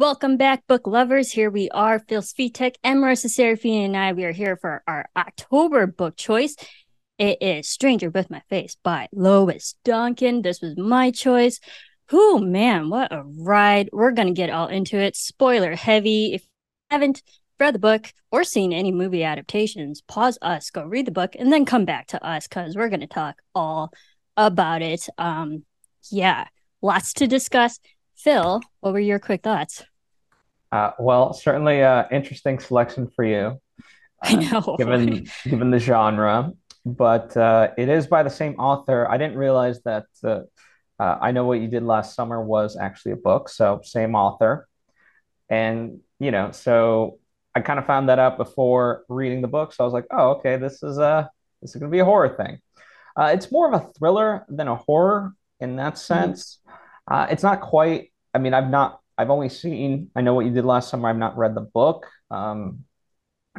Welcome back, book lovers. Here we are, Phil Svitek and Marisa Serafini and I. We are here for our October book choice. It is Stranger with My Face by Lois Duncan. This was my choice. Who man, what a ride. We're gonna get all into it. Spoiler heavy. If you haven't read the book or seen any movie adaptations, pause us, go read the book, and then come back to us because we're gonna talk all about it. Um, yeah, lots to discuss. Phil, what were your quick thoughts? Uh, well, certainly an interesting selection for you. I uh, know. given given the genre, but uh, it is by the same author. I didn't realize that. Uh, uh, I know what you did last summer was actually a book, so same author, and you know, so I kind of found that out before reading the book. So I was like, oh, okay, this is a this is going to be a horror thing. Uh, it's more of a thriller than a horror in that Mhm. sense. Uh, it's not quite. I mean, I've not. I've only seen. I know what you did last summer. I've not read the book. Um,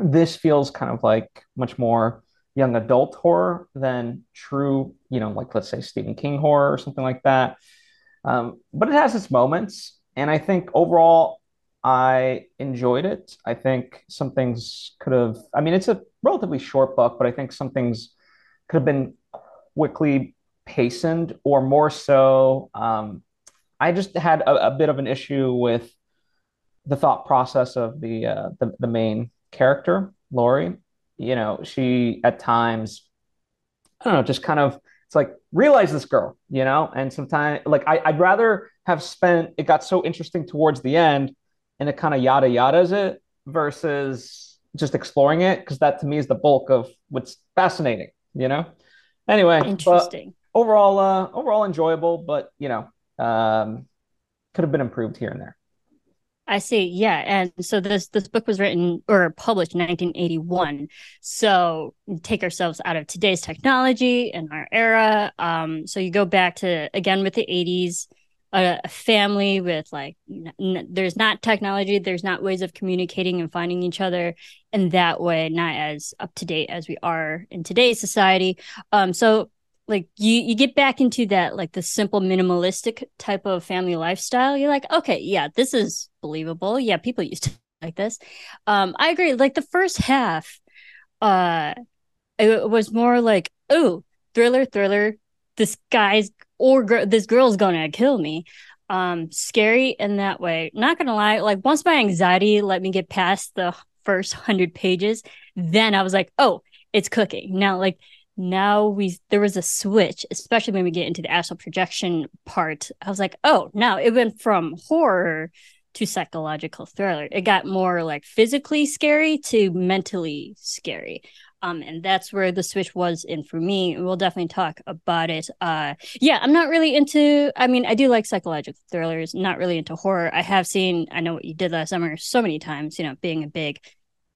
this feels kind of like much more young adult horror than true, you know, like let's say Stephen King horror or something like that. Um, but it has its moments, and I think overall I enjoyed it. I think some things could have. I mean, it's a relatively short book, but I think some things could have been quickly hastened, or more so. Um, I just had a, a bit of an issue with the thought process of the uh, the, the main character, Laurie. You know, she at times, I don't know, just kind of it's like realize this girl, you know, and sometimes like I, I'd rather have spent it got so interesting towards the end and it kind of yada yadas it versus just exploring it because that to me is the bulk of what's fascinating, you know. Anyway, Interesting. overall, uh, overall enjoyable, but you know, um, could have been improved here and there. I see. Yeah, and so this this book was written or published in 1981. So take ourselves out of today's technology and our era. Um, so you go back to again with the 80s, a, family with like n- n- there's not technology, there's not ways of communicating and finding each other in that way, not as up to date as we are in today's society. Um, so like you you get back into that like the simple minimalistic type of family lifestyle you're like okay yeah this is believable. Yeah people used to like this. Um i agree like the first half uh it was more like oh thriller thriller. This guy's or gr- this girl's gonna kill me. Um scary in that way. Not gonna lie like once my anxiety let me get past the first 100 pages then i was like oh it's cooking. Now like now we there was a switch especially when we get into the astral projection part. I was like oh now it went from horror to psychological thriller. It got more like physically scary to mentally scary. Um and that's where the switch was in for me. We'll definitely talk about it. Uh yeah i'm not really into i mean i do like psychological thrillers not really into horror. I have seen i know what you did last summer so many times you know being a big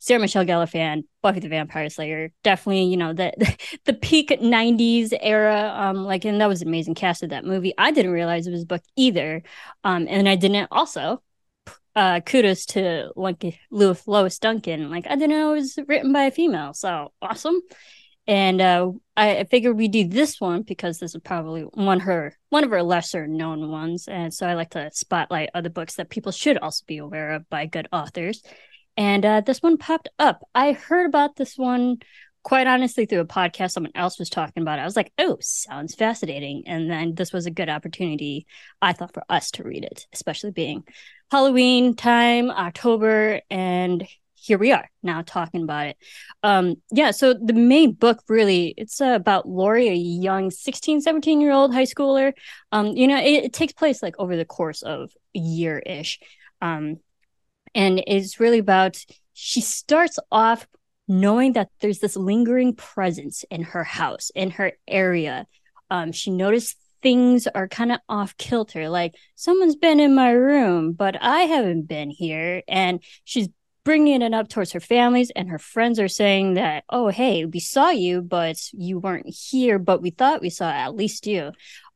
Sarah Michelle Gellar fan, Buffy the Vampire Slayer, definitely, you know, the the peak 90s era. Um, like, and that was an amazing cast of that movie. I didn't realize it was a book either. Um, and I didn't also uh kudos to like Lois Duncan. Like, I didn't know it was written by a female. So awesome. And uh I, I figured we do this one because this is probably one her one of her lesser known ones. And so I like to spotlight other books that people should also be aware of by good authors and uh, this one popped up. I heard about this one quite honestly through a podcast someone else was talking about it. I was like, oh, sounds fascinating. And then this was a good opportunity, I thought, for us to read it, especially being Halloween time, October, and here we are now talking about it. Um, yeah, so the main book really, it's uh, about Laurie, a young 16, 17 year old high schooler. Um, you know, it, it takes place like over the course of a year ish. Um, and it's really about she starts off knowing that there's this lingering presence in her house in her area. Um she noticed things are kind of off kilter like someone's been in my room but i haven't been here. And she's bringing it up towards her families and her friends are saying that oh hey we saw you but you weren't here but we thought we saw at least you.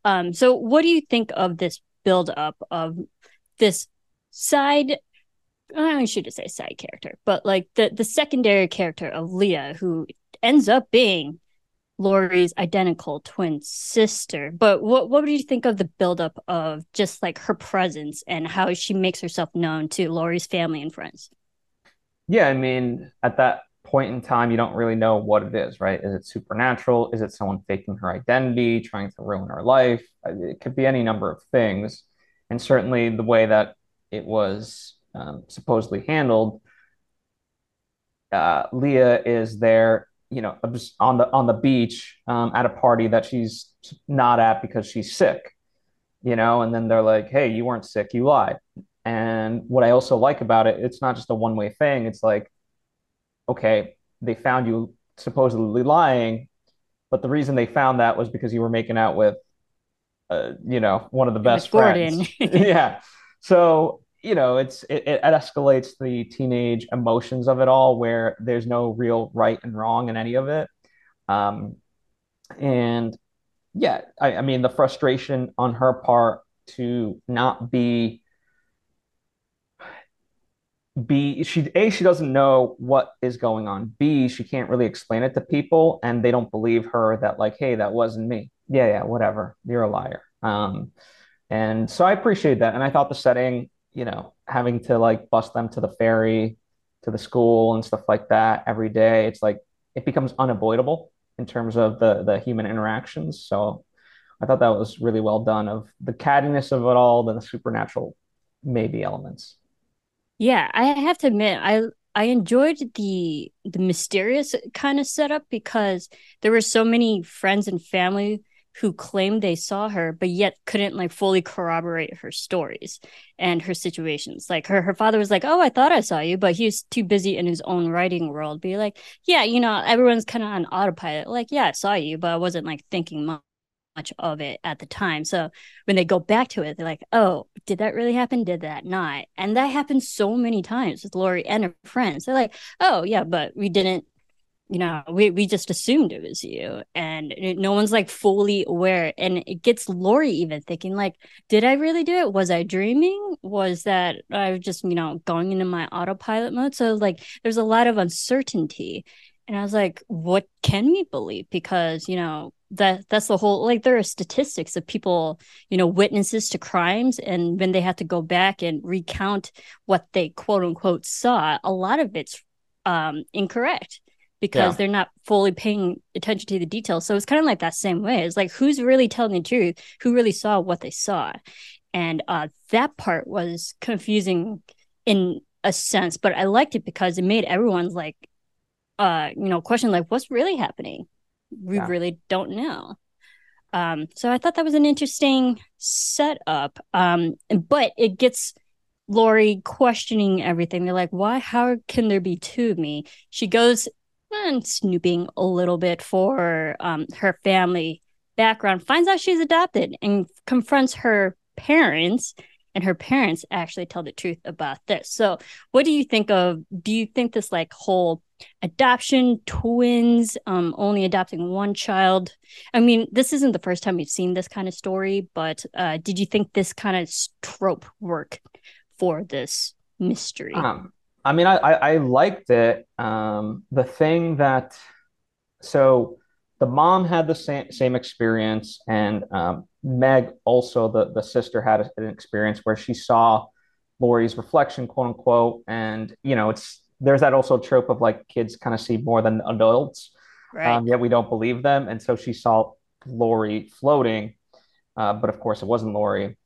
Um so what do you think of this build up of this side I shouldn't say side character, but like the the secondary character of Leah, who ends up being Laurie's identical twin sister. But what what do you think of the buildup of just like her presence and how she makes herself known to Laurie's family and friends? Yeah, I mean, at that point in time, you don't really know what it is, right? Is it supernatural? Is it someone faking her identity, trying to ruin her life? Uh, it could be any number of things. And certainly the way that it was um, supposedly handled, uh, Leah is there you know on the on the beach um, at a party that she's not at because she's sick you know and then they're like hey you weren't sick you lied. And what i also like about it it's not just a one way thing it's like okay they found you supposedly lying but the reason they found that was because you were making out with uh, you know one of the best friends. Yeah. So you know, it's it, it escalates the teenage emotions of it all, where there's no real right and wrong in any of it. Um, and yeah, I, I mean, the frustration on her part to not be B, she A, she doesn't know what is going on. B, she can't really explain it to people, and they don't believe her that like, hey, that wasn't me. Yeah, yeah, whatever. You're a liar. Um, and so I appreciate that, and I thought the setting you know, having to like bus them to the ferry, to the school and stuff like that every day, it's like it becomes unavoidable in terms of the the human interactions. So I thought that was really well done of the cattiness of it all, the supernatural maybe elements. Yeah, I have to admit, I I enjoyed the the mysterious kind of setup because there were so many friends and family who claimed they saw her but yet couldn't like fully corroborate her stories and her situations like her her father was like oh i thought i saw you but he was too busy in his own writing world be like yeah you know everyone's kind of on autopilot like yeah i saw you but i wasn't like thinking much much of it at the time. So when they go back to it, they're like, oh, did that really happen? Did that not? And that happens so many times with Laurie and her friends. They're like, oh, yeah, but we didn't you know we, we just assumed it was you. And no one's like fully aware. And it gets laurie even thinking like did i really do it? Was i dreaming? Was that i was just you know going into my autopilot mode? So like there's a lot of uncertainty. And i was like what can we believe? Because you know that that's the whole like there are statistics of people you know witnesses to crimes. And when they have to go back and recount what they quote unquote saw a lot of it's um incorrect because yeah. they're not fully paying attention to the details. So it's kind of like that same way. It's like who's really telling the truth, who really saw what they saw. And uh, that part was confusing in a sense, but I liked it because it made everyone's like, uh, you know, question like, what's really happening? We yeah. really don't know. Um, so I thought that was an interesting setup. Um, but it gets Laurie questioning everything. They're like, why? How can there be two of me? She goes and snooping a little bit for um, her family background, finds out she's adopted and confronts her parents. And her parents actually tell the truth about this. So, what do you think of? Do you think this like whole adoption, twins, um, only adopting one child? I mean, this isn't the first time we've seen this kind of story, but uh, did you think this kind of trope work for this mystery? Um, I mean, I, I, I liked it. Um, the thing that, so the mom had the same same experience, and um, Meg also the the sister had an experience where she saw Laurie's reflection, quote unquote, and you know, it's there's that also trope of like kids kind of see more than adults, right? Um, yet we don't believe them, and so she saw Laurie floating, uh, but of course it wasn't Laurie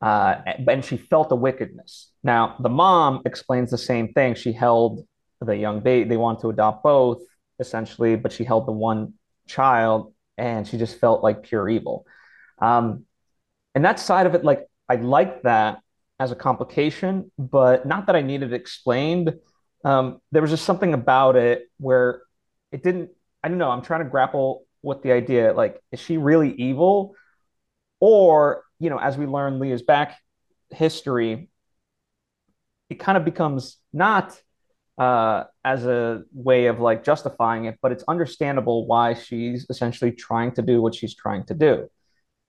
uh, and she felt the wickedness. Now, the mom explains the same thing. She held the young baby, they wanted to adopt both essentially, but she held the one child and she just felt like pure evil. Um, and that side of it, like, I liked that as a complication, but not that I needed explained. Um, there was just something about it where it didn't, I don't know, I'm trying to grapple with the idea like, is she really evil? Or you know, as we learn Leah's back history, it kind of becomes not uh, as a way of like justifying it, but it's understandable why she's essentially trying to do what she's trying to do.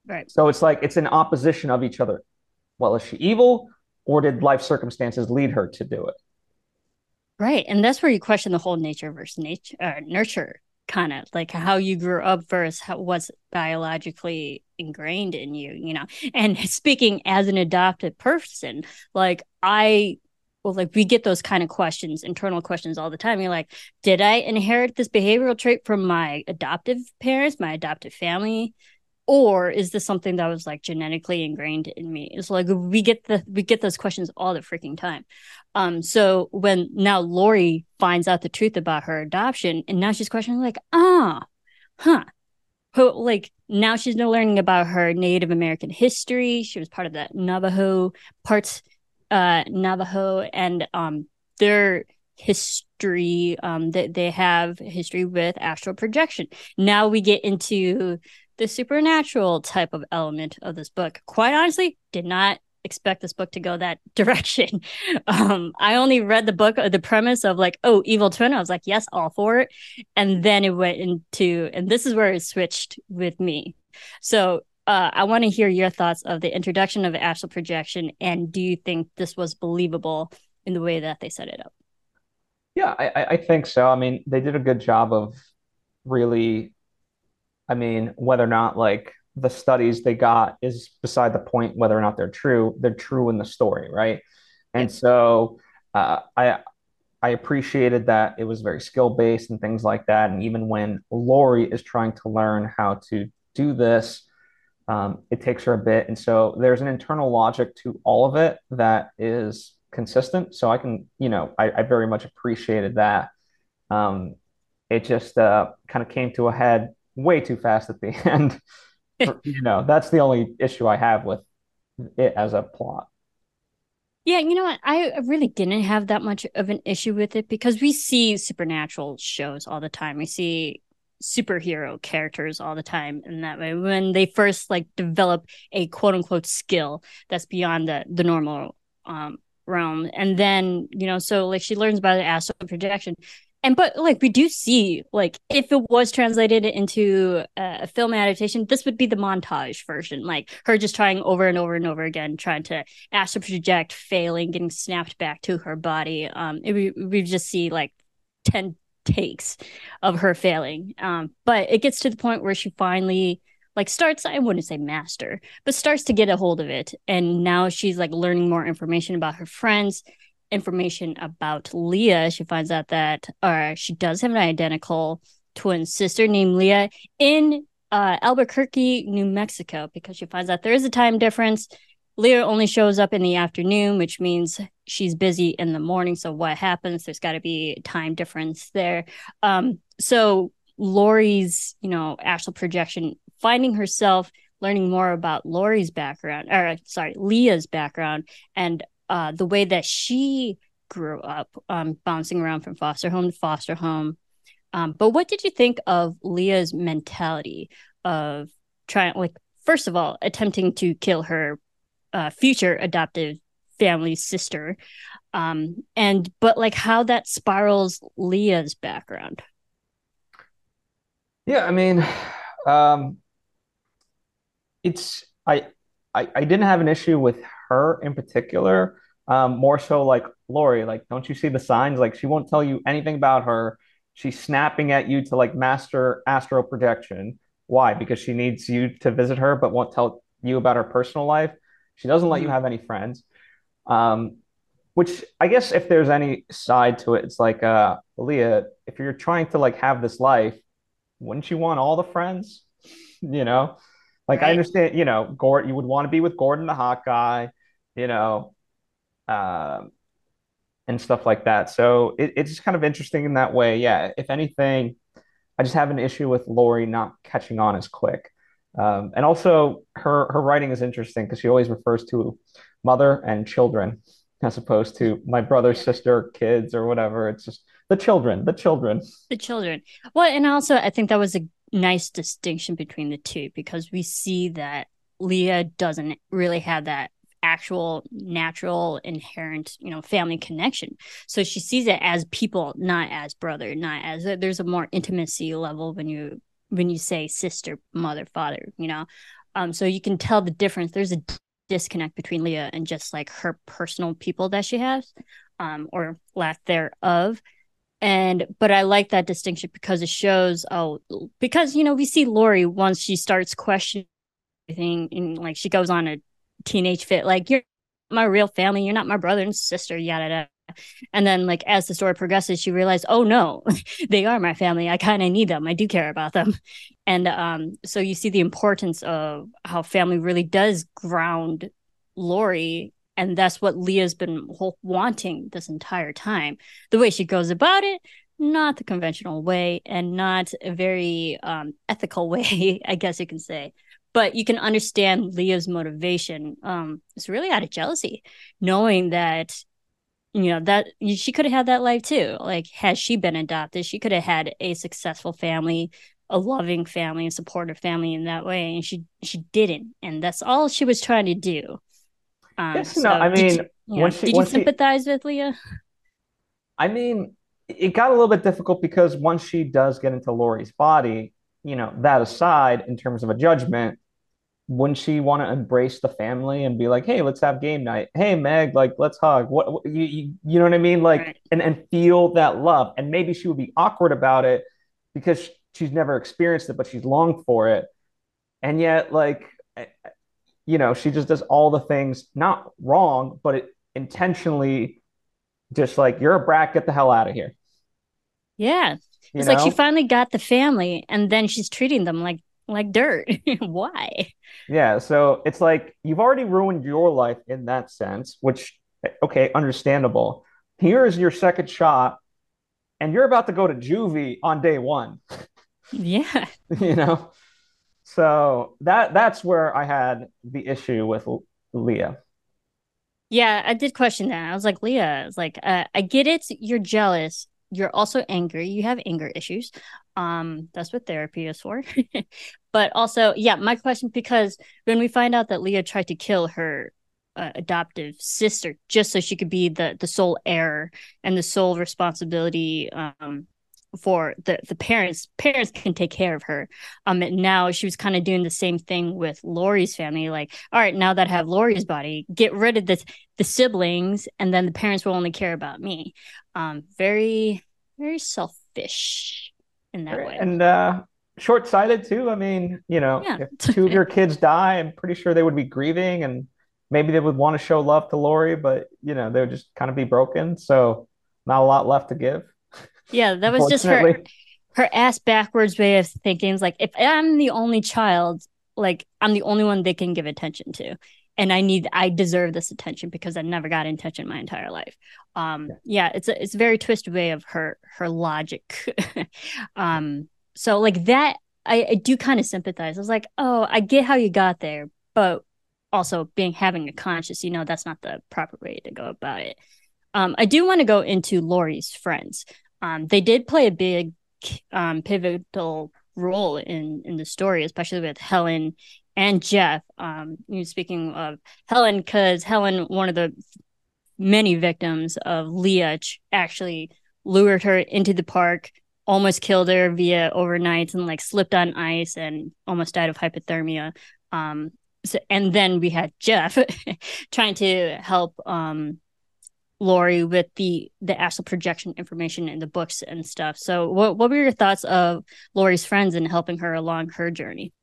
Right. So it's like it's an opposition of each other. Well, is she evil, or did life circumstances lead her to do it? Right, and that's where you question the whole nature versus nature uh, nurture kind of like how you grew up versus how, what's biologically ingrained in you, you know. And speaking as an adopted person, like I well, like we get those kind of questions, internal questions all the time. You're like, did I inherit this behavioral trait from my adoptive parents, my adoptive family? Or is this something that was like genetically ingrained in me? It's like we get the we get those questions all the freaking time. Um, so when now Laurie finds out the truth about her adoption, and now she's questioning like, ah, huh. Who, like now she's learning about her Native American history. She was part of the Navajo parts uh, Navajo and um, their history. Um, that they have history with astral projection. Now we get into the supernatural type of element of this book. Quite honestly, did not expect this book to go that direction. Um, I only read the book, the premise of like, oh, evil twin. I was like, yes, all for it. And then it went into, and this is where it switched with me. So uh, I want to hear your thoughts of the introduction of astral projection, and do you think this was believable in the way that they set it up? Yeah, I, I think so. I mean, they did a good job of really, I mean, whether or not like the studies they got is beside the point whether or not they're true. They're true in the story, right? And so uh, I I appreciated that it was very skill based and things like that. And even when Laurie is trying to learn how to do this, um, it takes her a bit. And so there's an internal logic to all of it that is consistent. So I can, you know, I, I very much appreciated that. Um, it just uh, kind of came to a head way too fast at the end. You know, that's the only issue I have with it as a plot. Yeah, you know what? I really didn't have that much of an issue with it because we see supernatural shows all the time. We see superhero characters all the time in that way when they first like develop a quote unquote skill that's beyond the the normal um realm and then you know so like she learns about the astral projection and but like we do see like if it was translated into a film adaptation this would be the montage version like her just trying over and over and over again trying to astral project failing getting snapped back to her body um it, we, we just see like 10 takes of her failing. Um, but it gets to the point where she finally like starts i wouldn't say master but starts to get a hold of it and now she's like learning more information about her friends information about leah she finds out that uh, she does have an identical twin sister named leah in uh, albuquerque new mexico because she finds out there is a time difference Leah only shows up in the afternoon, which means she's busy in the morning. So what happens? There's got to be a time difference there. Um, so Laurie's, you know, astral projection, finding herself learning more about Laurie's background, or sorry, Leah's background, and uh, the way that she grew up, um, bouncing around from foster home to foster home. Um, but what did you think of Leah's mentality of trying, like, first of all, attempting to kill her uh, future adoptive family sister um and but like how that spirals leah's background yeah i mean um it's i i, I didn't have an issue with her in particular um more so like laurie like don't you see the signs like she won't tell you anything about her she's snapping at you to like master astral projection why because she needs you to visit her but won't tell you about her personal life she doesn't let you mm-hmm. have any friends. Um, which I guess if there's any side to it, it's like, uh, Leah, if you're trying to like have this life, wouldn't you want all the friends? you know, like right. I understand, you know, Gord, you would want to be with Gordon, the hot guy, you know, uh, and stuff like that. So it, it's kind of interesting in that way. Yeah. If anything, I just have an issue with Laurie not catching on as quick. Um, and also, her her writing is interesting because she always refers to mother and children as opposed to my brother, sister, kids, or whatever. It's just the children, the children, the children. Well, and also, I think that was a nice distinction between the two because we see that Leah doesn't really have that actual natural inherent you know family connection so she sees it as people not as brother not as there's a more intimacy level when you when you say sister, mother, father, you know. Um, so you can tell the difference. There's a disconnect between Leah and just like her personal people that she has, um, or lack thereof. and but I like that distinction because it shows oh because you know we see laurie once she starts questioning and like she goes on a teenage fit like you're my real family you're not my brother and sister yada yada. And then like as the story progresses she realized oh no they are my family i kind of need them i do care about them. And um so you see the importance of how family really does ground laurie and that's what leah's been wanting this entire time. The way she goes about it not the conventional way and not a very um, ethical way i guess you can say but you can understand leah's motivation um, it's really out of jealousy knowing that you know that she could have had that life too. Like had she been adopted she could have had a successful family a loving family a supportive family in that way and she she didn't and that's all she was trying to do. Um, yes, so no i mean did you, she, did you sympathize she, with leah? I mean it got a little bit difficult because once she does get into laurie's body you know that aside in terms of a judgment wouldn't she want to embrace the family and be like, "Hey, let's have game night. Hey, Meg, like let's hug." What, what you, you you know what I mean? Like right. and and feel that love. And maybe she would be awkward about it because she's never experienced it, but she's longed for it. And yet, like, you know, she just does all the things not wrong, but it intentionally just like you're a brat, get the hell out of here. Yeah. It's know? like she finally got the family and then she's treating them like like dirt. Why? Yeah, so it's like you've already ruined your life in that sense, which okay, understandable. Here is your second shot, and you're about to go to juvie on day one. Yeah. you know? So that that's where I had the issue with Leah. Yeah, I did question that. I was like, Leah, it's like, uh, I get it. You're jealous. You're also angry. You have anger issues. Um, that's what therapy is for. but also, yeah, my question because when we find out that Leah tried to kill her uh, adoptive sister just so she could be the the sole heir and the sole responsibility um for the the parents parents can take care of her um and now she was kind of doing the same thing with Laurie's family like all right now that I have Laurie's body get rid of the the siblings and then the parents will only care about me um very very selfish in that way. And uh, short sighted too. I mean, you know, yeah. if two of your kids die, I'm pretty sure they would be grieving and maybe they would want to show love to Laurie, but you know, they would just kind of be broken. So not a lot left to give. Yeah, that was just her her ass backwards way of thinking. It's like if I'm the only child, like I'm the only one they can give attention to. And I need I deserve this attention because I never got attention my entire life. Um yeah, yeah it's a it's a very twisted way of her her logic. um so like that I, I do kind of sympathize. I was like, oh, I get how you got there, but also being having a conscience, you know, that's not the proper way to go about it. Um, I do want to go into Laurie's friends. Um, they did play a big um, pivotal role in in the story, especially with Helen and Jeff. Um, you know, speaking of Helen, because Helen, one of the many victims of Leah, actually lured her into the park almost killed her via overnight and like slipped on ice and almost died of hypothermia. Um, so, and then we had Jeff trying to help um, Laurie with the the astral projection information in the books and stuff. So, what what were your thoughts of Laurie's friends and helping her along her journey?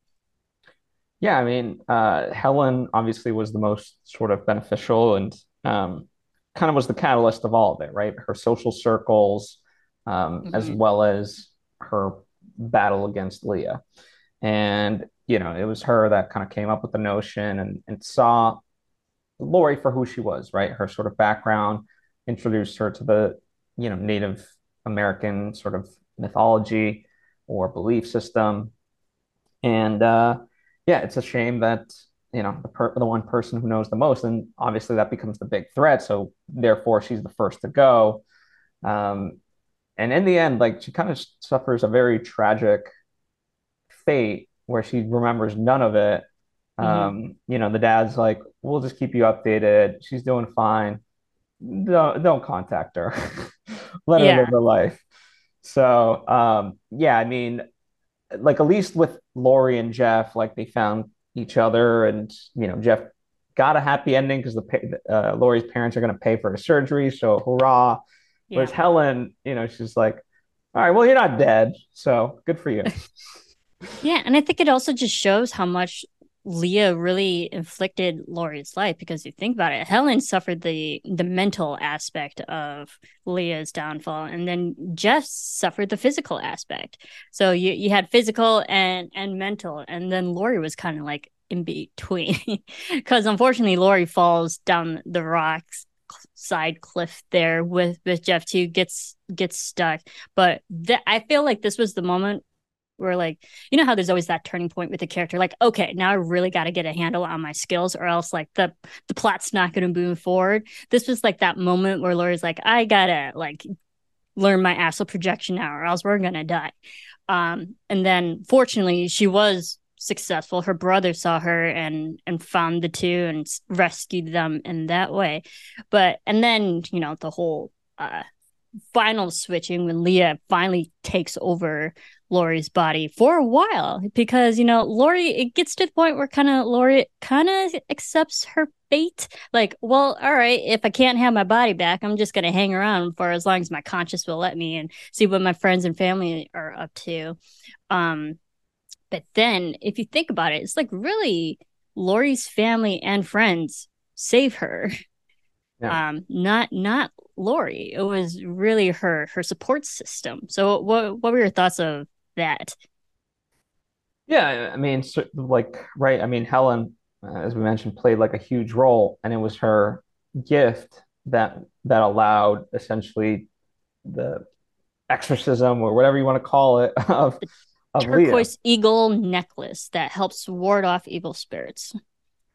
Yeah, I mean, uh, Helen obviously was the most sort of beneficial and um, kind of was the catalyst of all of it, right? Her social circles, um, mm-hmm. as well as her battle against Leah. And, you know, it was her that kind of came up with the notion and, and saw Laurie for who she was, right? Her sort of background introduced her to the, you know, Native American sort of mythology or belief system. And uh, yeah, it's a shame that, you know, the, per- the one person who knows the most, and obviously that becomes the big threat. So therefore, she's the first to go. Um, and in the end, like she kind of suffers a very tragic fate where she remembers none of it. Mm-hmm. Um, you know, the dad's like, "We'll just keep you updated. She's doing fine. Don't don't contact her. Let yeah. her live her life." So, um, yeah, I mean, like at least with Laurie and Jeff, like they found each other, and you know, Jeff got a happy ending because the uh, Laurie's parents are going to pay for his surgery. So, hurrah! Whereas Helen, you know, she's like, all right, well, you're not dead, so good for you. yeah, and I think it also just shows how much Leah really inflicted Laurie's life because you think about it, Helen suffered the the mental aspect of Leah's downfall, and then Jeff suffered the physical aspect. So you you had physical and and mental, and then Laurie was kind of like in between because unfortunately Laurie falls down the rocks side cliff there with with Jeff too gets gets stuck. But th- I feel like this was the moment where like you know how there's always that turning point with the character like okay now i really got to get a handle on my skills or else like the the plot's not going to move forward this was like that moment where laura's like i gotta like learn my astral projection now or else we're gonna die um and then fortunately she was successful. Her brother saw her and and found the two and rescued them in that way. But and then you know the whole uh final switching when leah finally takes over Laurie's body for a while because you know Laurie it gets to the point where kind of Laurie kind of accepts her fate. Like well all right if I can't have my body back I'm just going to hang around for as long as my conscience will let me and see what my friends and family are up to. Um but then if you think about it it's like really Laurie's family and friends save her yeah. um not not Laurie it was really her her support system so what what were your thoughts of that. Yeah, I mean, so, like, right. I mean, Helen, uh, as we mentioned, played like a huge role, and it was her gift that that allowed essentially the exorcism or whatever you want to call it of turquoise Leah. eagle necklace that helps ward off evil spirits.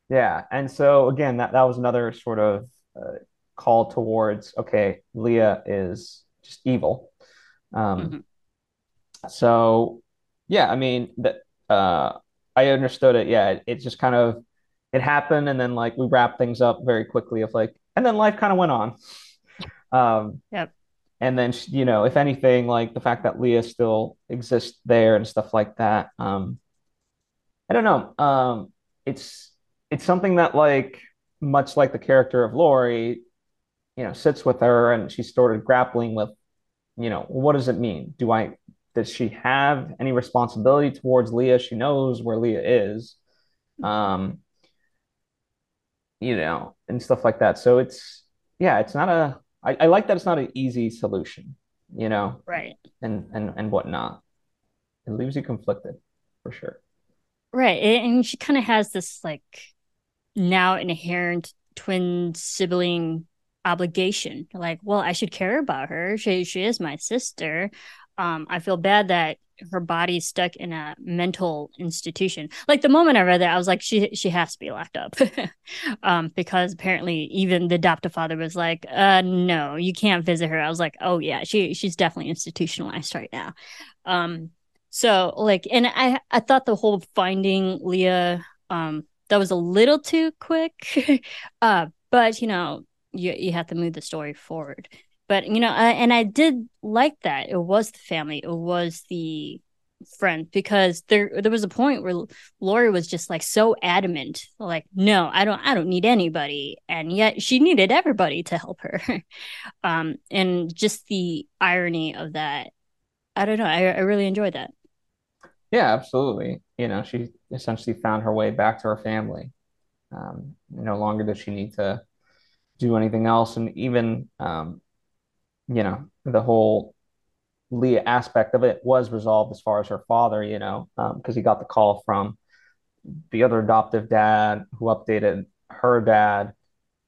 Yeah, and so again, that that was another sort of uh, call towards okay, Leah is just evil. Um, mm-hmm. So yeah, I mean that uh I understood it. Yeah, it, it, just kind of it happened and then like we wrapped things up very quickly of like and then life kind of went on. Um yep. And then you know, if anything, like the fact that Leah still exists there and stuff like that. Um I don't know. Um it's it's something that like much like the character of Laurie, you know, sits with her and she started grappling with, you know, what does it mean? Do I does she have any responsibility towards Leah? She knows where Leah is, um, you know, and stuff like that. So it's yeah, it's not a. I, I like that it's not an easy solution, you know, right? And and and whatnot. It leaves you conflicted, for sure. Right, and she kind of has this like now inherent twin sibling obligation like well i should care about her she she is my sister um, I feel bad that her body's stuck in a mental institution. Like the moment I read that, I was like, she she has to be locked up, um, because apparently even the adoptive father was like, uh, no, you can't visit her. I was like, oh yeah, she she's definitely institutionalized right now. Um, so like, and I I thought the whole finding Leah, um, that was a little too quick, uh, but you know, you you have to move the story forward but you know I, and i did like that. It was the family. It was the friend because there there was a point where Laurie was just like so adamant like no I don't I don't need anybody. And yet she needed everybody to help her. Um and just the irony of that I don't know I, I really enjoyed that. Yeah absolutely. You know she essentially found her way back to her family. Um no longer does she need to do anything else. And even um you know, the whole Leah aspect of it was resolved as far as her father, you know, because um, he got the call from the other adoptive dad who updated her dad.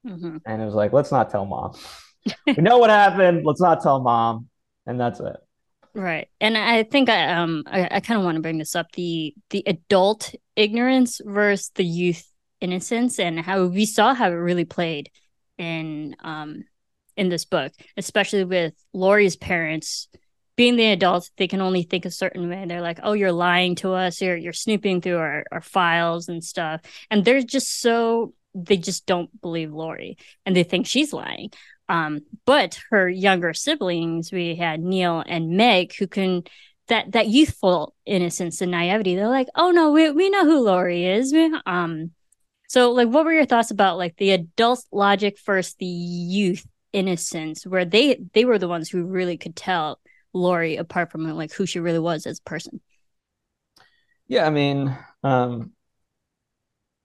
Mm-hmm. And it was like, let's not tell mom. we know what happened. Let's not tell mom. And that's it. Right. And I think I um I, I kind of want to bring this up the the adult ignorance versus the youth innocence and how we saw how it really played in um in this book, especially with Laurie's parents being the adults, they can only think a certain way. They're like, "Oh, you're lying to us. You're you're snooping through our, our files and stuff," and they're just so they just don't believe Laurie and they think she's lying. Um, but her younger siblings, we had Neil and Meg, who can that that youthful innocence and naivety. They're like, "Oh no, we we know who Laurie is." Um, so like, what were your thoughts about like the adult logic versus the youth innocence where they they were the ones who really could tell Laurie apart from like who she really was as a person. Yeah, I mean, um,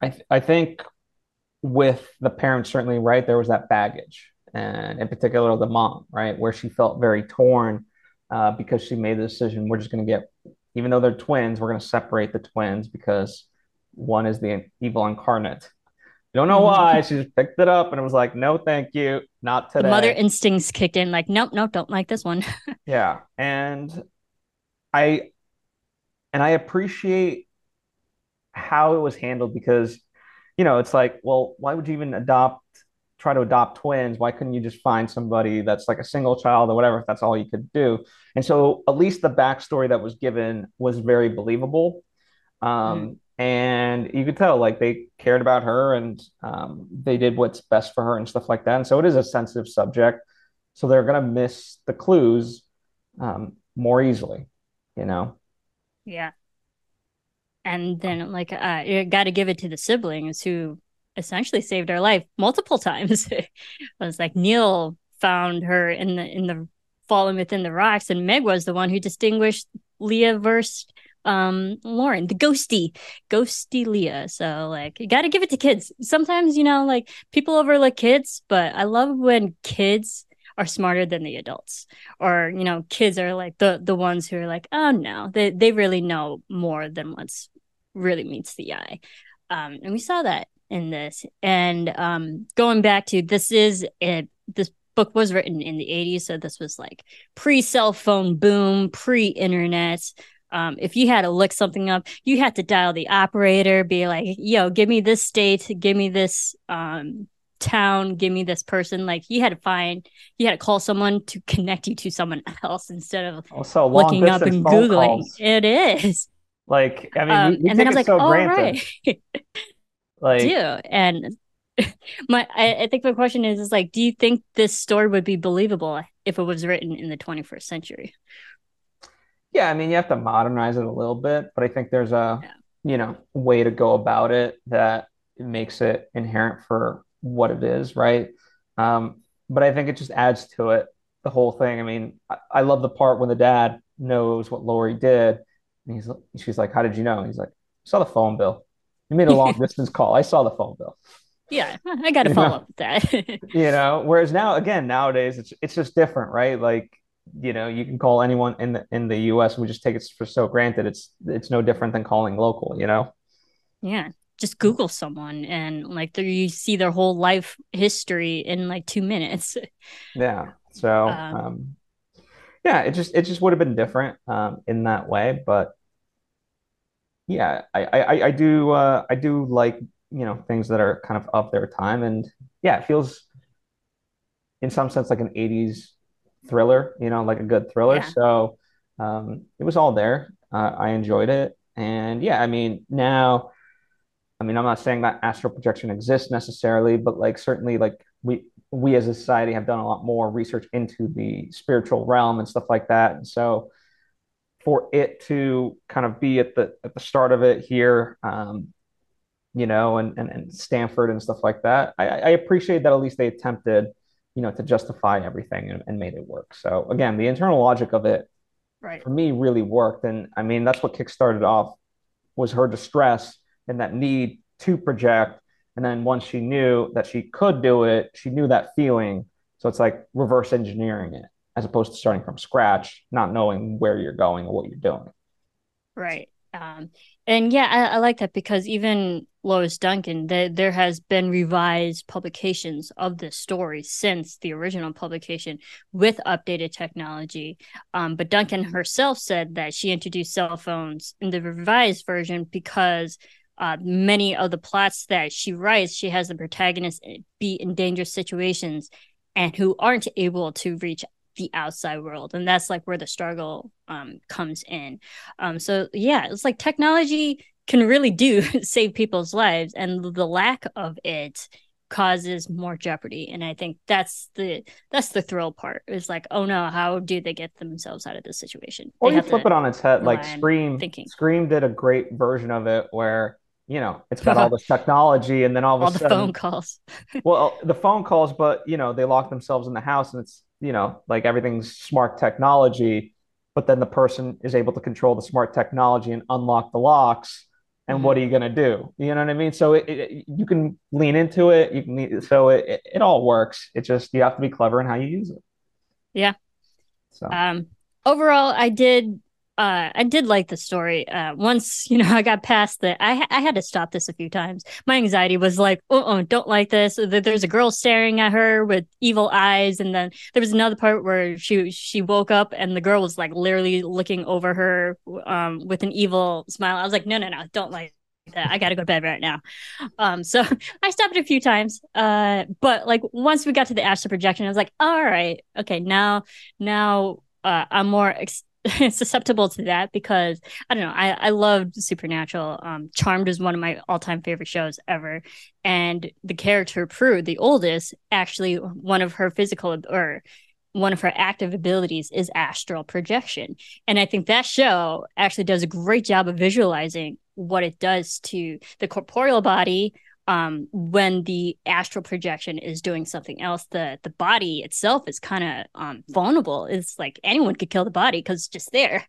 I th- I think with the parents certainly right there was that baggage, and in particular the mom, right, where she felt very torn uh, because she made the decision we're just going to get, even though they're twins, we're going to separate the twins because one is the evil incarnate. Don't know mm-hmm. why. She just picked it up and it was like, no, thank you, not today. The mother instincts kicked in, like, nope, nope, don't like this one. yeah, and I and I appreciate how it was handled because, you know, it's like, well, why would you even adopt, try to adopt twins? Why couldn't you just find somebody that's like a single child or whatever if that's all you could do? And so at least the backstory that was given was very believable. Um, mm and you could tell like they cared about her and um, they did what's best for her and stuff like that. And so it is a sensitive subject. So they're going to miss the clues um, more easily you know? Yeah. And then like uh, you got to give it to the siblings who essentially saved her life multiple times. It was like neil found her in the in the fallen within the rocks and meg was the one who distinguished leah versus um Lauren, the ghosty, ghosty Leah. So like you gotta give it to kids. Sometimes, you know, like people overlook kids, but I love when kids are smarter than the adults. Or, you know, kids are like the the ones who are like, oh no, they they really know more than what's really meets the eye. Um, and we saw that in this. And um going back to this is it this book was written in the 80s so this was like pre cell phone boom pre internet um, if you had to look something up, you had to dial the operator, be like, yo, give me this state, give me this um, town, give me this person. Like you had to find, you had to call someone to connect you to someone else instead of also looking up and Googling. Calls. It is. Like, I mean, um, we, we and then I was like, so oh, right. like, do. And my, I, I think my question is, is like, do you think this story would be believable if it was written in the 21st century? Yeah, I mean, you have to modernize it a little bit, but I think there's a, yeah. you know, way to go about it that makes it inherent for what it is, right? Um, but I think it just adds to it the whole thing. I mean, I, I love the part when the dad knows what Laurie did, and he's she's like, "How did you know?" he's like, "I saw the phone bill. You made a long distance call. I saw the phone bill." Yeah, I got to follow know? up with that. you know, whereas now, again, nowadays it's it's just different, right? Like you know you can call anyone in the in the US we just take it for so granted it's it's no different than calling local you know? Yeah just google someone and like there you see their whole life history in like 2 minutes. Yeah so um, um yeah it just it just would have been different um in that way but yeah I I I do uh I do like you know things that are kind of of their time and yeah it feels in some sense like an 80s thriller, you know, like a good thriller. Yeah. So um, it was all there. Uh, I enjoyed it. And yeah, I mean, now, I mean, I'm not saying that astral projection exists necessarily, but like certainly, like we we as a society have done a lot more research into the spiritual realm and stuff like that. And so, for it to kind of be at the at the start of it here, um, you know, and, and and Stanford and stuff like that, I, I appreciate that at least they attempted you know, to justify everything and, and made it work. So again, the internal logic of it right. for me really worked. And I mean, that's what kickstarted off was her distress and that need to project. And then once she knew that she could do it, she knew that feeling. So it's like reverse engineering it as opposed to starting from scratch, not knowing where you're going or what you're doing. Right. Um, and yeah, I, I, like that because even Lois Duncan, the, there has been revised publications of this story since the original publication with updated technology. Um, but Duncan herself said that she introduced cell phones in the revised version because uh, many of the plots that she writes, she has the protagonist be in dangerous situations and who aren't able to reach the outside world and that's like where the struggle um, comes in. Um, so yeah it's like technology can really do save people's lives and the lack of it causes more jeopardy and i think that's the that's the thrill part. Is like oh no how do they get themselves out of this situation? Or you flip it on its head like scream. thinking. scream did a great version of it where you know, it's got all this technology, and then all of all a the phone calls. well, the phone calls, but you know, they lock themselves in the house, and it's you know, like everything's smart technology, but then the person is able to control the smart technology and unlock the locks. And mm-hmm. what are you going to do? You know what I mean? So it, it, you can lean into it. You can, so it, it, it all works. It just, you have to be clever in how you use it. Yeah. So, um, overall, I did uh, I did like the story. Uh, once you know I got past the, I I had to stop this a few times. My anxiety was like, oh, oh, don't like this. There's a girl staring at her with evil eyes, and then there was another part where she she woke up and the girl was like literally looking over her um, with an evil smile. I was like, no, no, no, don't like that. I gotta go to bed right now. Um, so I stopped a few times. Uh, but like once we got to the astral projection, I was like, all right, okay, now now uh, I'm more ex- susceptible to that because I don't know. I I loved Supernatural. Um, Charmed is one of my all time favorite shows ever, and the character Prue, the oldest, actually one of her physical or one of her active abilities is astral projection, and I think that show actually does a great job of visualizing what it does to the corporeal body um, when the astral projection is doing something else, the the body itself is kind of um, vulnerable. It's like anyone could kill the body because it's just there.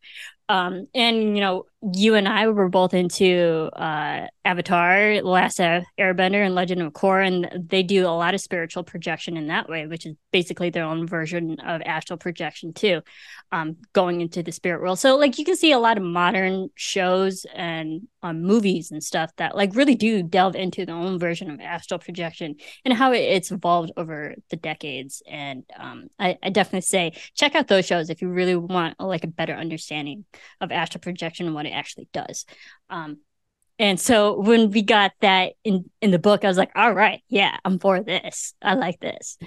Um, and you know, you and I were both into uh, Avatar, Last Airbender, and Legend of Korra, and they do a lot of spiritual projection in that way, which is basically their own version of astral projection too, um, going into the spirit world. So like you can see a lot of modern shows and um, movies and stuff that like really do delve into their own version of astral projection and how it's evolved over the decades. And um, I, I definitely say check out those shows if you really want like a better understanding of astral projection and what it actually does. Um, and so when we got that in in the book, I was like, all right, yeah, I'm for this. I like this.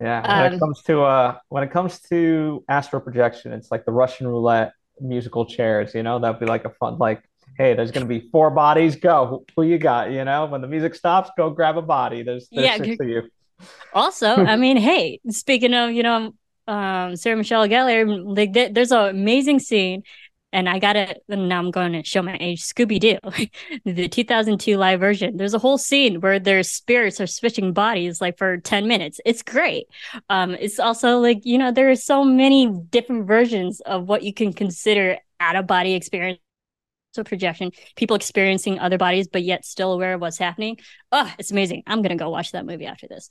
Yeah, when um, it comes to uh when it comes to astral projection, it's like the Russian roulette musical chairs, you know, that'd be like a fun like hey, there's going to be four bodies. Go. Who you got? You know, when the music stops, go grab a body. There's, there's yeah, six of you. Also, I mean, hey, speaking of, you know, um, Sarah Michelle Gellar, like there's an amazing scene and I got it. And Now I'm going to show my age. Scooby Doo, the 2002 live version. There's a whole scene where their spirits are switching bodies like for 10 minutes. It's great. Um, it's also like you know there are so many different versions of what you can consider out of body experience so projection, people experiencing other bodies, but yet still aware of what's happening. Oh, it's amazing. I'm going to go watch that movie after this.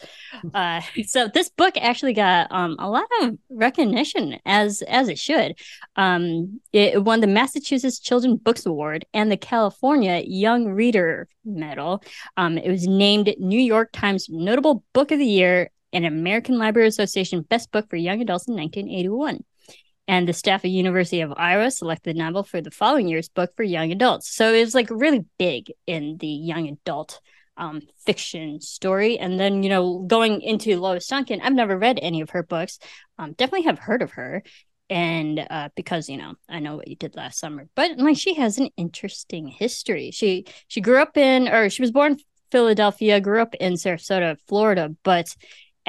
Uh, so this book actually got um, a lot of recognition as, as it should. Um, it won the Massachusetts Children's Books Award and the California Young Reader Medal. Um, it was named New York Times Notable Book of the Year and American Library Association Best Book for Young Adults in 1981 and the staff at University of Iowa selected the novel for the following year's book for young adults. So it was like really big in the young adult um, fiction story. And then, you know, going into Lois Duncan, I've never read any of her books. Um, definitely have heard of her. And uh, because you know, I know what you did last summer, but like she has an interesting history. She she grew up in, or she was born Philadelphia, grew up in Sarasota, Florida, but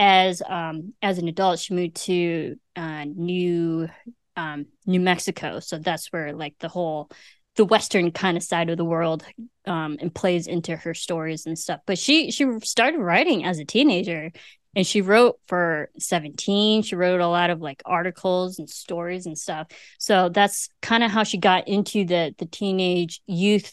as um as an adult she moved to uh new um new mexico. So that's where like the whole the western kind of side of the world um and plays into her stories and stuff. But she she started writing as a teenager and she wrote for 17 she wrote a lot of like articles and stories and stuff. So that's kind of how she got into the the teenage youth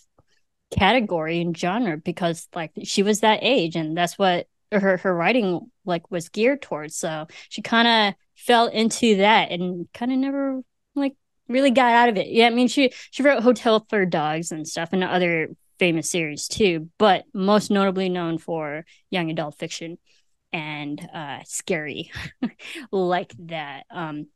category and genre because like she was that age and that's what her her writing like was geared towards. So she kind of fell into that and kind of never like really got out of it. Yeah, I mean she she wrote Hotel for Dogs and stuff and other famous series too, but most notably known for young adult fiction and uh scary like that. Um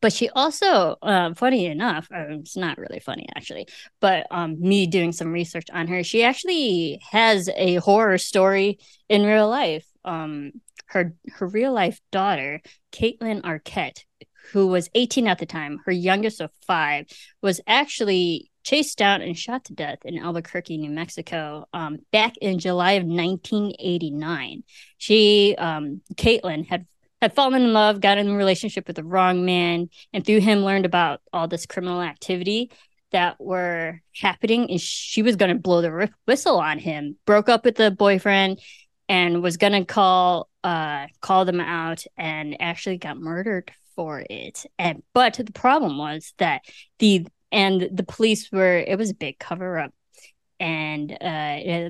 but she also uh, funny enough uh, it's not really funny actually but um, me doing some research on her she actually has a horror story in real life um, her her real life daughter Kaitlyn Arquette who was 18 at the time her youngest of five was actually chased down and shot to death in albuquerque new mexico um, back in july of 1989 she um, Kaitlyn had had fallen in love, got in a relationship with the wrong man, and through him learned about all this criminal activity. that were happening and she was going to blow the whistle on him broke up with the boyfriend and was going to call uh called them out and actually got murdered for it. And but the problem was that the and the police were it was a big cover up and uh,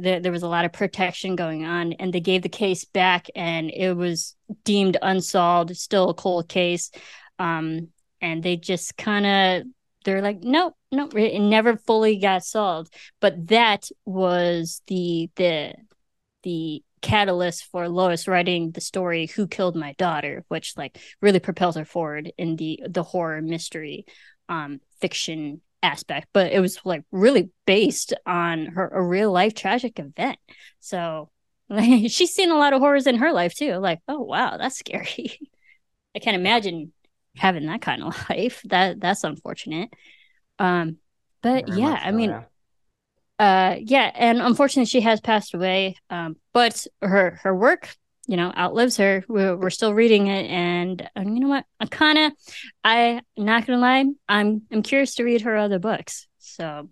there, there was a lot of protection going on and they gave the case back and it was deemed unsolved still a cold case. Um, and they just kind of they're like nope nope it never fully got solved. But that was the the the catalyst for Lois writing the story Who Killed My Daughter, which like really propels her forward in the the horror mystery um fiction aspect, but it was like really based on her a real life tragic event. So like, she's seen a lot of horrors in her life too. Like, oh wow, that's scary. I can't imagine having that kind of life. That that's unfortunate. Um, but Very yeah, I mean. Uh, yeah, and unfortunately, she has passed away. Um, but her her work you know outlives her. We're, we're still reading it and uh, you know what? I'm kind of i not gonna lie i'm i'm curious to read her other books. So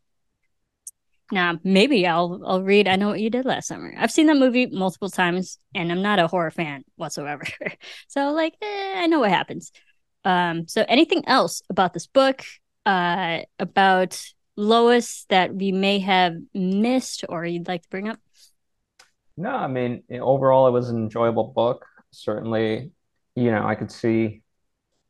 now maybe i'll i'll read i know what you did last summer. I've seen that movie multiple times and i'm not a horror fan whatsoever. So like eh, i know what happens. Um so anything else about this book uh about lois that we may have missed or you'd like to bring up no, I mean, overall, it was an enjoyable book. Certainly, you know, I could see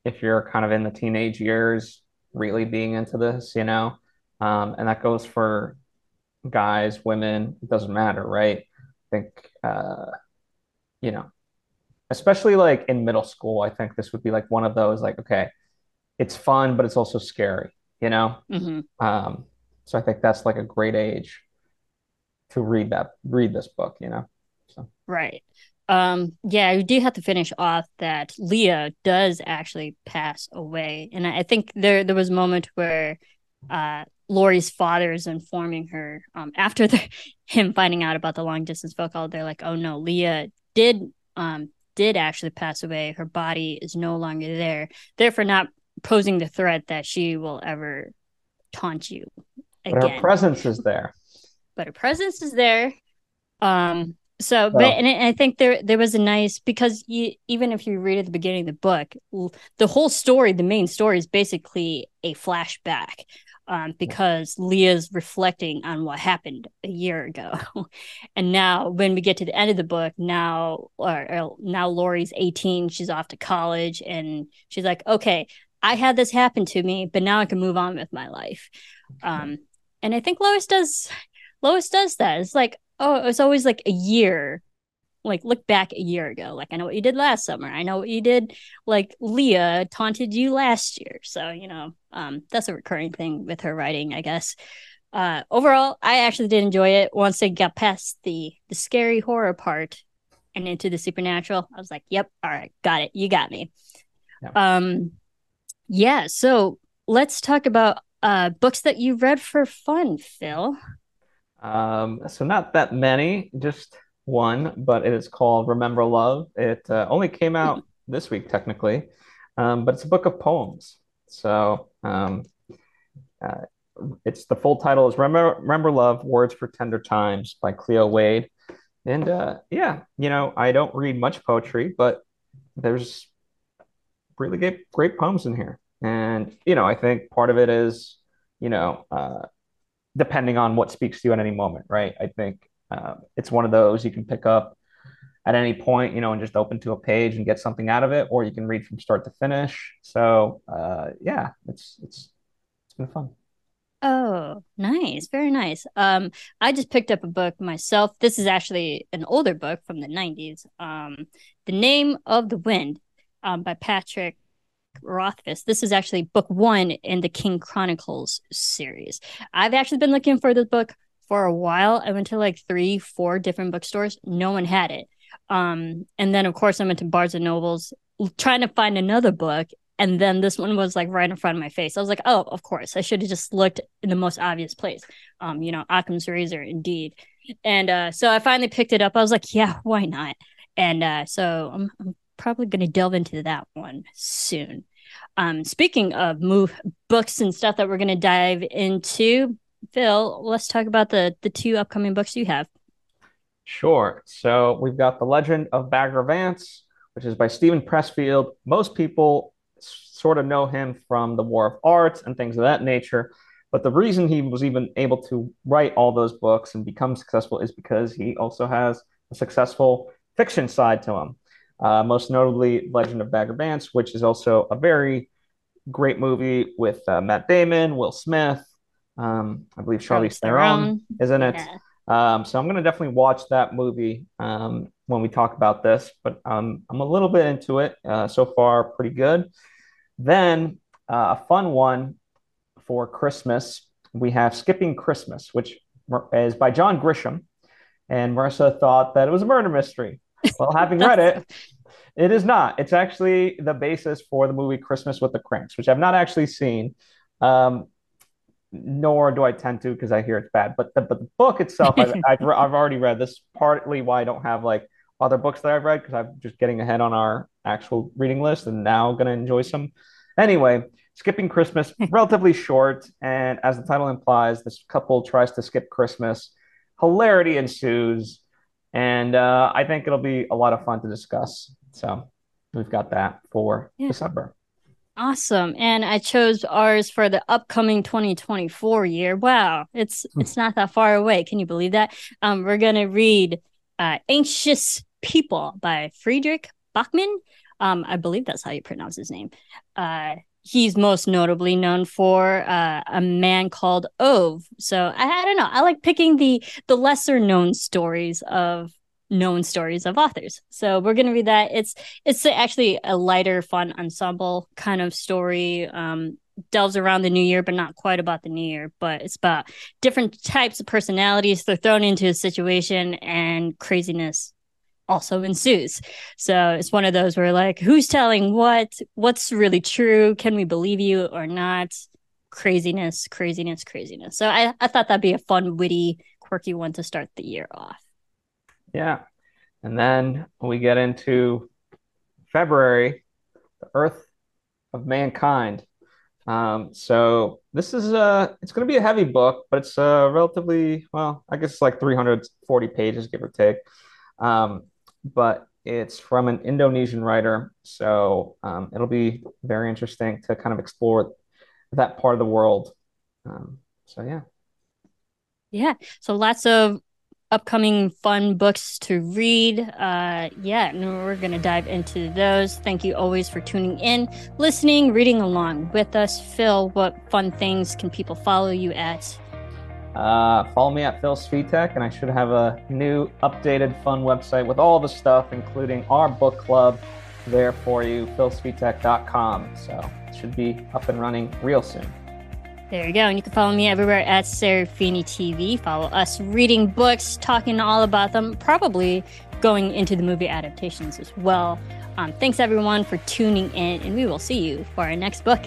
if you're kind of in the teenage years really being into this, you know, um, and that goes for guys, women, it doesn't matter, right? I think, uh, you know, especially like in middle school, I think this would be like one of those, like, okay, it's fun, but it's also scary, you know? Mm-hmm. Um, so I think that's like a great age to read that read this book you know so right um yeah you do have to finish off that leah does actually pass away and i think there there was a moment where uh Laurie's father is informing her um, after the, him finding out about the long distance phone call. They're like, "Oh no, Leah did um, did actually pass away. Her body is no longer there. Therefore, not posing the threat that she will ever taunt you again. But her presence is there but her presence is there. Um, so, but and I think there there was a nice because you even if you read at the beginning of the book, the whole story, the main story is basically a flashback. Um, because Leah's reflecting on what happened a year ago, and now when we get to the end of the book, now or, or now Laurie's eighteen, she's off to college, and she's like, okay, I had this happen to me, but now I can move on with my life. Um, and I think Lois does Lois does that. It's like, oh, it's always like a year. Like look back a year ago. Like I know what you did last summer. I know what you did. Like Leah taunted you last year. So you know, um, that's a recurring thing with her writing, I guess. Uh, overall, I actually did enjoy it. Once I got past the the scary horror part and into the supernatural, I was like, "Yep, all right, got it. You got me." Yeah. Um, yeah. So let's talk about uh books that you read for fun, Phil. Um, so not that many, just one, but it is called Remember Love. It uh, only came out this week, technically, um, but it's a book of poems. So um, uh, it's the full title is Remember, Remember Love: Words for Tender Times by Cleo Wade. And uh, yeah, you know, I don't read much poetry, but there's really great, great poems in here. And you know, I think part of it is, you know, uh, depending on what speaks to you at any moment, right? I think um, it's one of those you can pick up at any point, you know, and just open to a page and get something out of it, or you can read from start to finish. So uh, yeah, it's it's it's been fun. Oh, nice. Very nice. Um, I just picked up a book myself. This is actually an older book from the 90s. Um, The Name of the Wind um, by Patrick Rothfuss. This is actually book one in the King Chronicles series. I've actually been looking for this book for a while. I went to like three, four different bookstores. No one had it. Um, and then of course I went to Barnes and Nobles trying to find another book. And then this one was like right in front of my face. I was like, oh, of course. I should have just looked in the most obvious place. Um, you know, Occam's razor, indeed. And uh, so I finally picked it up. I was like, yeah, why not? And uh, so I'm, I'm probably going to delve into that one soon. Um, speaking of move books and stuff that we're going to dive into, Phil, let's talk about the the two upcoming books you have. Sure. So we've got The Legend of Bagger Vance, which is by Steven Pressfield. Most people sort of know him from the War of Art and things of that nature. But the reason he was even able to write all those books and become successful is because he also has a successful fiction side to him. Uh, most notably, Legend of Bagger Vance, which is also a very great movie with uh, Matt Damon, Will Smith, um, I believe Charlize Theron isn't it. Yeah. Um, so I'm going to definitely watch that movie um, when we talk about this, but um, I'm a little bit into it uh, so far, pretty good. Then uh, a fun one for Christmas, we have Skipping Christmas, which is by John Grisham. And Marisa thought that it was a murder mystery. Well, having read it, it is not. It's actually the basis for the movie Christmas with the Cranks, which I've not actually seen. Um, nor do I tend to because I hear it's bad. But the, but the book itself, I've, I've, I've, already read. This partly why I don't have like other books that I've read because I'm just getting ahead on our actual reading list and now going to enjoy some. Anyway, skipping Christmas, relatively short. And as the title implies, this couple tries to skip Christmas. Hilarity ensues. And uh, I think it'll be a lot of fun to discuss. So we've got that for yeah. December. Awesome. And I chose ours for the upcoming 2024 year. Wow. It's hmm. it's not that far away. Can you believe that? Um, we're gonna read uh, Anxious People by Fredrik Backman. Um, I believe that's how you pronounce his name. Uh, he's most notably known for uh, a man called Ove. So I, I don't know. I like picking the the lesser known stories of known stories of authors. So we're gonna read that. It's it's actually a lighter, fun ensemble kind of story. Um, delves around the new year, but not quite about the new year. But it's about different types of personalities. They're thrown into a situation, and craziness also ensues. So it's one of those where like, who's telling what? What's really true? Can we believe you or not? Craziness, craziness, craziness. So I, I thought that'd be a fun, witty, quirky one to start the year off. Yeah. And then we get into February, the Earth of Mankind. Um, so this is uh it's going to be a heavy book, but it's uh relatively well, I guess it's like 340 pages, give or take. Um, but it's from an Indonesian writer, so um, it'll be very interesting to kind of explore that part of the world. Um, so yeah. Yeah. So lots of upcoming fun books to read. Uh, yeah, and we're going to dive into those. Thank you always for tuning in, listening, reading along with us. Phil, what fun things can people follow you at? Uh, follow me at Phil Svitek, and I should have a new, updated, fun website with all the stuff, including our book club there for you, philsvitek.com. So it should be up and running real soon. There you go. And you can follow me everywhere at Serafini TV. Follow us reading books, talking all about them, probably going into the movie adaptations as well. Um, thanks everyone for tuning in, and we will see you for our next book.